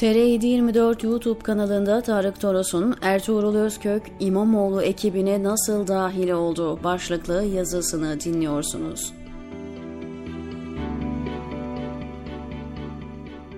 TR724 YouTube kanalında Tarık Toros'un Ertuğrul Özkök İmamoğlu ekibine nasıl dahil oldu başlıklı yazısını dinliyorsunuz.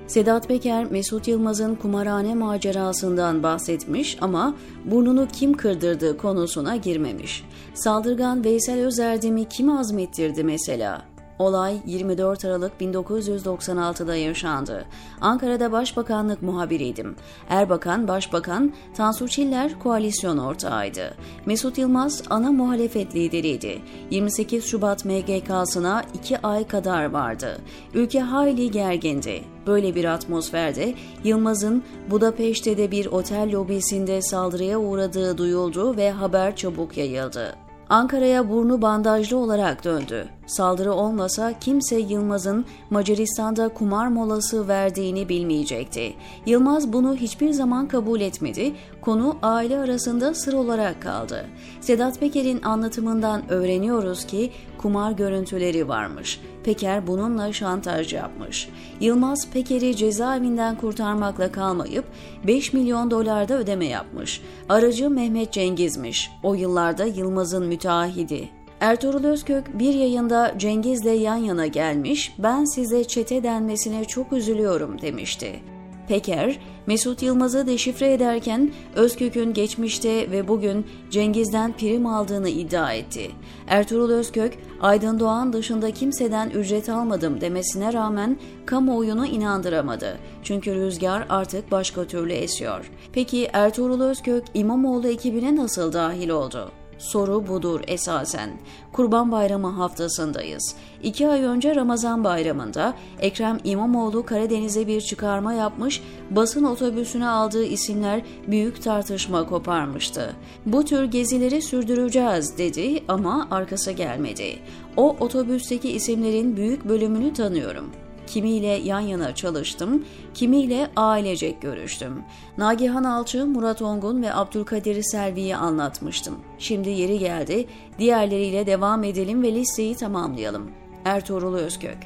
Sedat Peker, Mesut Yılmaz'ın kumarhane macerasından bahsetmiş ama burnunu kim kırdırdı konusuna girmemiş. Saldırgan Veysel Özerdem'i kim azmettirdi mesela? Olay 24 Aralık 1996'da yaşandı. Ankara'da Başbakanlık muhabiriydim. Erbakan Başbakan, Tansu Çiller koalisyon ortağıydı. Mesut Yılmaz ana muhalefet lideriydi. 28 Şubat MGK'sına 2 ay kadar vardı. Ülke hayli gergindi. Böyle bir atmosferde Yılmaz'ın Budapeşte'de bir otel lobisinde saldırıya uğradığı duyuldu ve haber çabuk yayıldı. Ankara'ya burnu bandajlı olarak döndü. Saldırı olmasa kimse Yılmaz'ın Macaristan'da kumar molası verdiğini bilmeyecekti. Yılmaz bunu hiçbir zaman kabul etmedi. Konu aile arasında sır olarak kaldı. Sedat Peker'in anlatımından öğreniyoruz ki kumar görüntüleri varmış. Peker bununla şantaj yapmış. Yılmaz Peker'i cezaevinden kurtarmakla kalmayıp 5 milyon dolarda ödeme yapmış. Aracı Mehmet Cengiz'miş. O yıllarda Yılmaz'ın müteahhidi. Ertuğrul Özkök bir yayında Cengiz'le yan yana gelmiş, ben size çete denmesine çok üzülüyorum demişti. Peker, Mesut Yılmaz'ı deşifre ederken Özkök'ün geçmişte ve bugün Cengiz'den prim aldığını iddia etti. Ertuğrul Özkök, Aydın Doğan dışında kimseden ücret almadım demesine rağmen kamuoyunu inandıramadı. Çünkü rüzgar artık başka türlü esiyor. Peki Ertuğrul Özkök İmamoğlu ekibine nasıl dahil oldu? Soru budur esasen. Kurban Bayramı haftasındayız. İki ay önce Ramazan Bayramı'nda Ekrem İmamoğlu Karadeniz'e bir çıkarma yapmış, basın otobüsüne aldığı isimler büyük tartışma koparmıştı. Bu tür gezileri sürdüreceğiz dedi ama arkası gelmedi. O otobüsteki isimlerin büyük bölümünü tanıyorum. Kimiyle yan yana çalıştım, kimiyle ailecek görüştüm. Nagihan Alçı, Murat Ongun ve Abdülkadir Selvi'yi anlatmıştım. Şimdi yeri geldi, diğerleriyle devam edelim ve listeyi tamamlayalım. Ertuğrul Özkök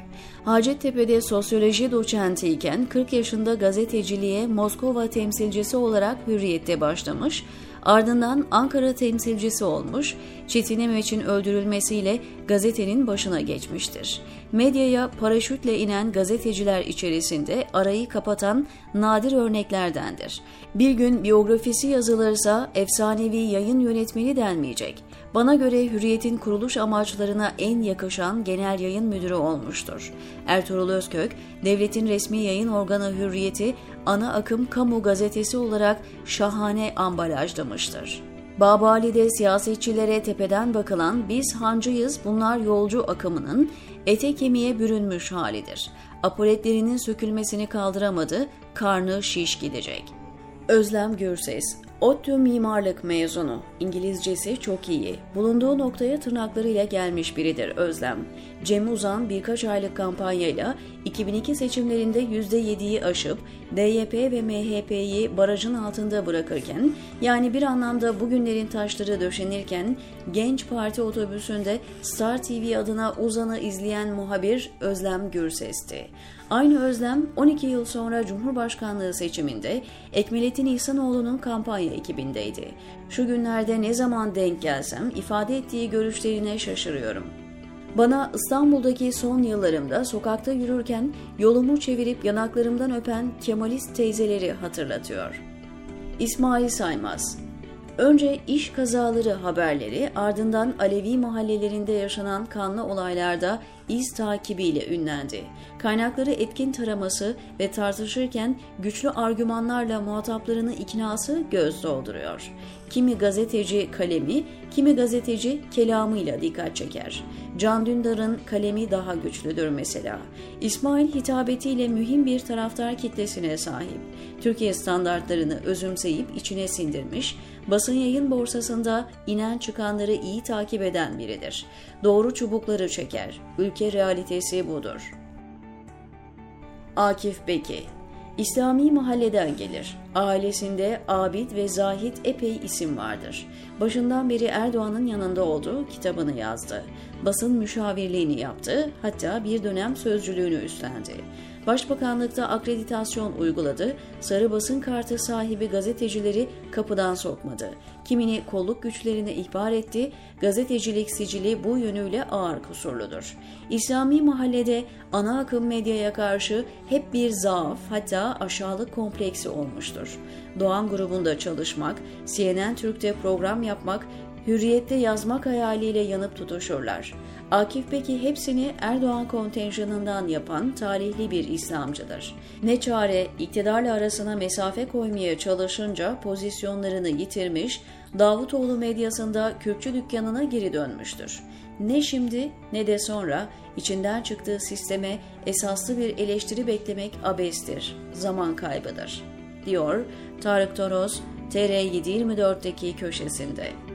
Hacettepe'de sosyoloji doçentiyken 40 yaşında gazeteciliğe Moskova temsilcisi olarak Hürriyet'te başlamış, Ardından Ankara temsilcisi olmuş, Çetin Emeç'in öldürülmesiyle gazetenin başına geçmiştir. Medyaya paraşütle inen gazeteciler içerisinde arayı kapatan nadir örneklerdendir. Bir gün biyografisi yazılırsa efsanevi yayın yönetmeni denmeyecek. Bana göre Hürriyet'in kuruluş amaçlarına en yakışan genel yayın müdürü olmuştur. Ertuğrul Özkök, devletin resmi yayın organı Hürriyet'i ana akım kamu gazetesi olarak şahane ambalajlamıştır. Babali'de siyasetçilere tepeden bakılan biz hancıyız bunlar yolcu akımının ete kemiğe bürünmüş halidir. Apoletlerinin sökülmesini kaldıramadı, karnı şiş gidecek. Özlem Gürses ODTÜ mimarlık mezunu. İngilizcesi çok iyi. Bulunduğu noktaya tırnaklarıyla gelmiş biridir Özlem. Cem Uzan birkaç aylık kampanyayla 2002 seçimlerinde %7'yi aşıp DYP ve MHP'yi barajın altında bırakırken yani bir anlamda bugünlerin taşları döşenirken Genç Parti otobüsünde Star TV adına Uzan'ı izleyen muhabir Özlem Gürses'ti. Aynı Özlem 12 yıl sonra Cumhurbaşkanlığı seçiminde Ekmelettin İhsanoğlu'nun kampanya ekibindeydi. Şu günlerde ne zaman denk gelsem ifade ettiği görüşlerine şaşırıyorum. Bana İstanbul'daki son yıllarımda sokakta yürürken yolumu çevirip yanaklarımdan öpen Kemalist teyzeleri hatırlatıyor. İsmail Saymaz Önce iş kazaları haberleri ardından Alevi mahallelerinde yaşanan kanlı olaylarda iz takibiyle ünlendi. Kaynakları etkin taraması ve tartışırken güçlü argümanlarla muhataplarını iknası göz dolduruyor. Kimi gazeteci kalemi, kimi gazeteci kelamıyla dikkat çeker. Can Dündar'ın kalemi daha güçlüdür mesela. İsmail hitabetiyle mühim bir taraftar kitlesine sahip. Türkiye standartlarını özümseyip içine sindirmiş, basın yayın borsasında inen çıkanları iyi takip eden biridir. Doğru çubukları çeker. Ülke realitesi budur. Akif Beki İslami mahalleden gelir. Ailesinde Abid ve Zahid epey isim vardır. Başından beri Erdoğan'ın yanında olduğu kitabını yazdı. basın müşavirliğini yaptı, hatta bir dönem sözcülüğünü üstlendi. Başbakanlıkta akreditasyon uyguladı, sarı basın kartı sahibi gazetecileri kapıdan sokmadı. Kimini kolluk güçlerine ihbar etti, gazetecilik sicili bu yönüyle ağır kusurludur. İslami mahallede ana akım medyaya karşı hep bir zaaf hatta aşağılık kompleksi olmuştur. Doğan grubunda çalışmak, CNN Türk'te program yapmak, hürriyette yazmak hayaliyle yanıp tutuşurlar. Akif peki hepsini Erdoğan kontenjanından yapan talihli bir İslamcıdır. Ne çare iktidarla arasına mesafe koymaya çalışınca pozisyonlarını yitirmiş, Davutoğlu medyasında Kürtçü dükkanına geri dönmüştür. Ne şimdi ne de sonra içinden çıktığı sisteme esaslı bir eleştiri beklemek abestir, zaman kaybıdır, diyor Tarık Toros TR724'deki köşesinde.